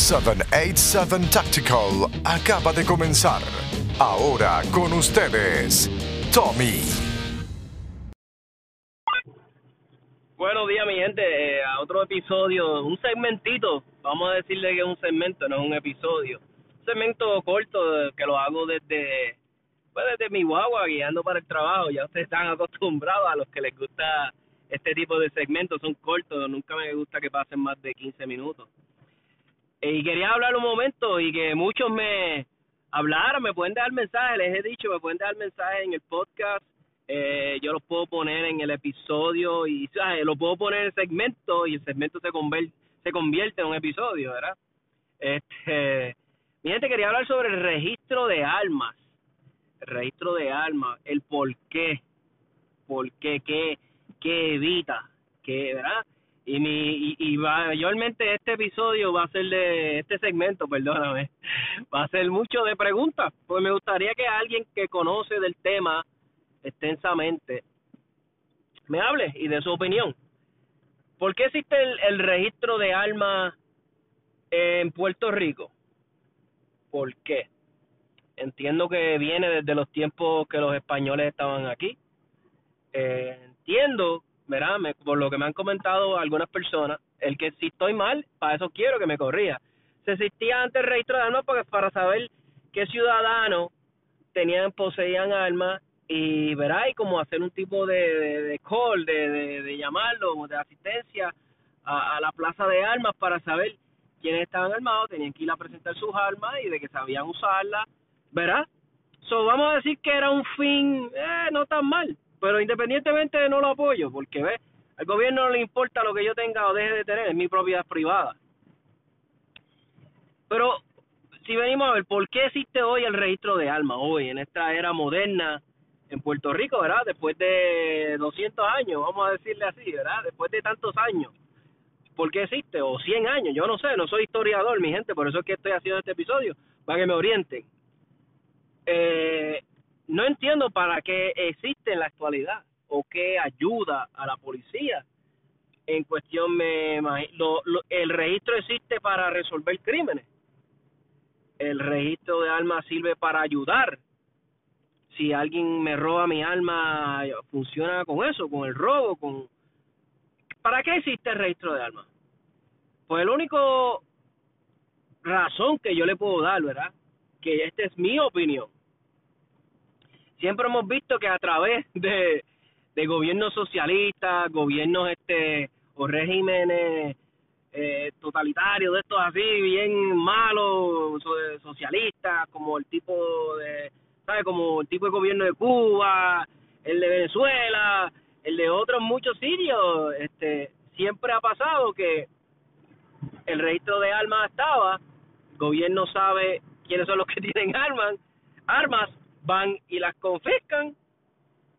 787 Tactical acaba de comenzar. Ahora con ustedes, Tommy. Buenos días, mi gente. Eh, a otro episodio, un segmentito. Vamos a decirle que es un segmento, no es un episodio. Un segmento corto que lo hago desde, pues desde mi guagua, guiando para el trabajo. Ya ustedes están acostumbrados a los que les gusta este tipo de segmentos. Son cortos, nunca me gusta que pasen más de 15 minutos. Eh, y quería hablar un momento y que muchos me hablaran, me pueden dar mensajes, les he dicho, me pueden dar mensajes en el podcast eh, yo los puedo poner en el episodio y ¿sabes? lo puedo poner en el segmento y el segmento se convierte, se convierte en un episodio, ¿verdad? Este, mi gente quería hablar sobre el registro de armas, el registro de armas, el por qué, por qué, qué, qué evita, qué, ¿verdad? Y mi y, y mayormente este episodio va a ser de este segmento, perdóname, va a ser mucho de preguntas, pues me gustaría que alguien que conoce del tema extensamente, me hable y de su opinión. ¿Por qué existe el, registro de armas en Puerto Rico? ¿Por qué? Entiendo que viene desde los tiempos que los españoles estaban aquí. Eh, entiendo, ¿verdad? por lo que me han comentado algunas personas, el que si estoy mal, para eso quiero que me corría. Se existía antes el registro de armas porque para saber qué ciudadanos tenían, poseían armas y verá y como hacer un tipo de, de, call, de, de, llamarlo, de asistencia a, la plaza de armas para saber quiénes estaban armados, tenían que ir a presentar sus armas y de que sabían usarlas, ¿verdad? So, vamos a decir que era un fin eh, no tan mal, pero independientemente no lo apoyo, porque ve, al gobierno no le importa lo que yo tenga o deje de tener, es mi propiedad privada. Pero si venimos a ver, ¿por qué existe hoy el registro de armas? Hoy, en esta era moderna, en Puerto Rico, ¿verdad? Después de 200 años, vamos a decirle así, ¿verdad? Después de tantos años. ¿Por qué existe? O 100 años, yo no sé, no soy historiador, mi gente, por eso es que estoy haciendo este episodio, para que me orienten. Eh, no entiendo para qué existe en la actualidad o qué ayuda a la policía. En cuestión, me lo, el registro existe para resolver crímenes. El registro de armas sirve para ayudar si alguien me roba mi alma, funciona con eso, con el robo, con... ¿Para qué existe el registro de armas? Pues el único razón que yo le puedo dar, ¿verdad? Que esta es mi opinión. Siempre hemos visto que a través de, de gobiernos socialistas, gobiernos este o regímenes eh, totalitarios de estos así, bien malos, socialistas, como el tipo de como el tipo de gobierno de Cuba, el de Venezuela, el de otros muchos sitios, este, siempre ha pasado que el registro de armas estaba, el gobierno sabe quiénes son los que tienen armas, armas van y las confiscan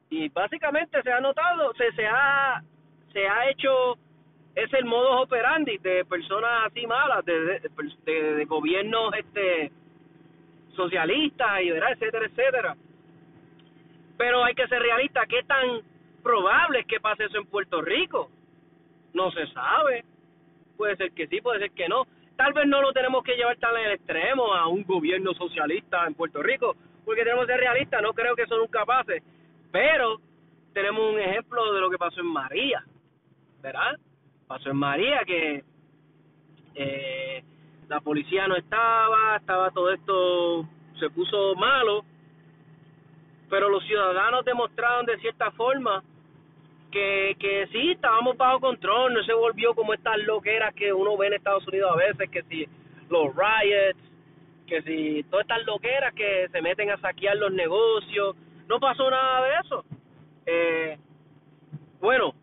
y básicamente se ha notado, se, se ha se ha hecho es el modo operandi de personas así malas, de, de, de gobiernos este socialistas verá, etcétera, etcétera. Pero hay que ser realista, ¿qué tan probable es que pase eso en Puerto Rico? No se sabe. Puede ser que sí, puede ser que no. Tal vez no lo tenemos que llevar tan al extremo a un gobierno socialista en Puerto Rico, porque tenemos que ser realistas, no creo que eso nunca pase. Pero tenemos un ejemplo de lo que pasó en María, ¿verdad? Pasó en María que eh, la policía no estaba, estaba todo esto, se puso malo, pero los ciudadanos demostraron de cierta forma que, que sí, estábamos bajo control, no se volvió como estas loqueras que uno ve en Estados Unidos a veces, que si los riots, que si todas estas loqueras que se meten a saquear los negocios, no pasó nada de eso. Eh, bueno,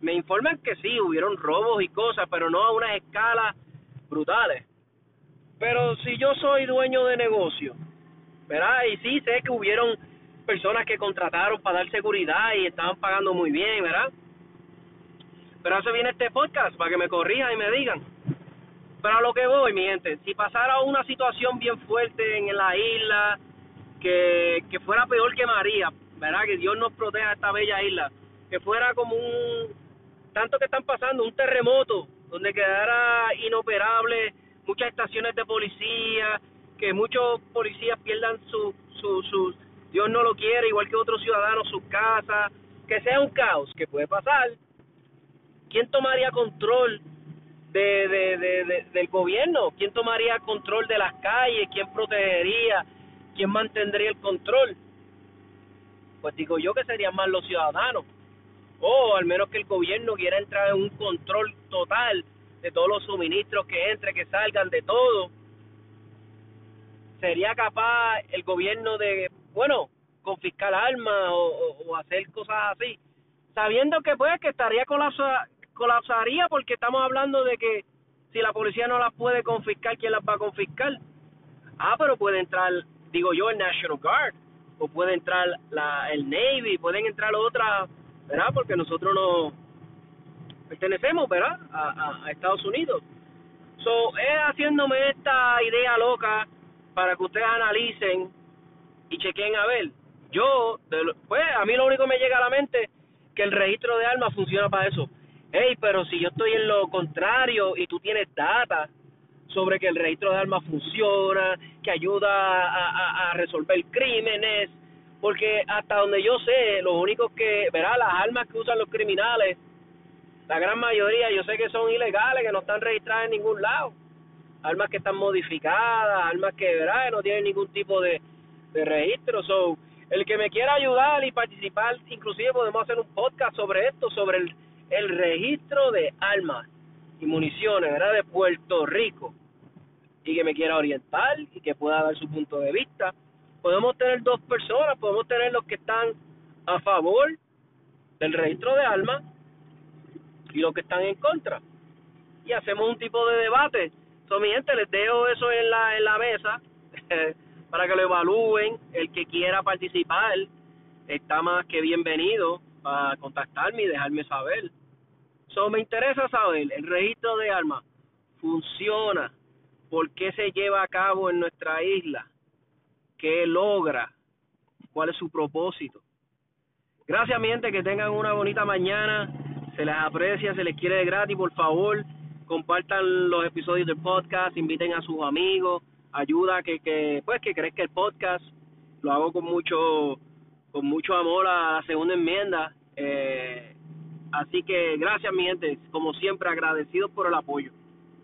me informan que sí, hubieron robos y cosas, pero no a unas escalas brutales. Pero si yo soy dueño de negocio, ¿verdad? Y sí sé que hubieron personas que contrataron para dar seguridad y estaban pagando muy bien, ¿verdad? Pero eso viene este podcast para que me corrijan y me digan. Pero a lo que voy, mi gente, si pasara una situación bien fuerte en la isla, que, fuera peor que María, ¿verdad? Que Dios nos proteja esta bella isla, que fuera como un, tanto que están pasando, un terremoto, donde quedara inoperable muchas estaciones de policía, que muchos policías pierdan su, su, Dios no lo quiere, igual que otros ciudadanos, sus casas, que sea un caos, que puede pasar. ¿Quién tomaría control de, de, de, del gobierno? ¿Quién tomaría control de las calles? ¿Quién protegería? ¿Quién mantendría el control? Pues digo yo que serían más los ciudadanos. O al menos que el gobierno quiera entrar en un control total de todos los suministros que entren, que salgan, de todo. ¿Sería capaz el gobierno de, bueno, confiscar armas o, hacer cosas así? Sabiendo que pues que estaría colapsa, colapsaría porque estamos hablando de que si la policía no las puede confiscar, ¿quién las va a confiscar? Ah, pero puede entrar, digo yo, el National Guard, o puede entrar la, el Navy, pueden entrar otras, ¿verdad? Porque nosotros no, pertenecemos, ¿verdad? A, a, Estados Unidos. So, es haciéndome esta idea loca para que ustedes analicen y chequen a ver. Yo, pues a mí lo único que me llega a la mente que el registro de armas funciona para eso. Hey, pero si yo estoy en lo contrario y tú tienes data sobre que el registro de armas funciona, que ayuda a, a resolver crímenes, porque hasta donde yo sé, los únicos que, verá, las armas que usan los criminales la gran mayoría yo sé que son ilegales, que no están registradas en ningún lado. Armas que están modificadas, armas que, ¿verdad? no tienen ningún tipo de, de registro. So, el que me quiera ayudar y participar, inclusive podemos hacer un podcast sobre esto, sobre el, el registro de armas y municiones, ¿verdad? De Puerto Rico. Y que me quiera orientar y que pueda dar su punto de vista. Podemos tener dos personas, podemos tener los que están a favor del registro de armas y los que están en contra. Y hacemos un tipo de debate. So, mi gente, les dejo eso en la, en la mesa para que lo evalúen. El que quiera participar está más que bienvenido a contactarme y dejarme saber. So, me interesa saber, el registro de armas funciona, por qué se lleva a cabo en nuestra isla, qué logra, cuál es su propósito. Gracias, mi gente, que tengan una bonita mañana. Se les aprecia, se les quiere de gratis, por favor, compartan los episodios del podcast, inviten a sus amigos, ayuda que, que pues que crezca el podcast, lo hago con mucho con mucho amor a la segunda enmienda, eh, así que gracias mi gente, como siempre agradecidos por el apoyo.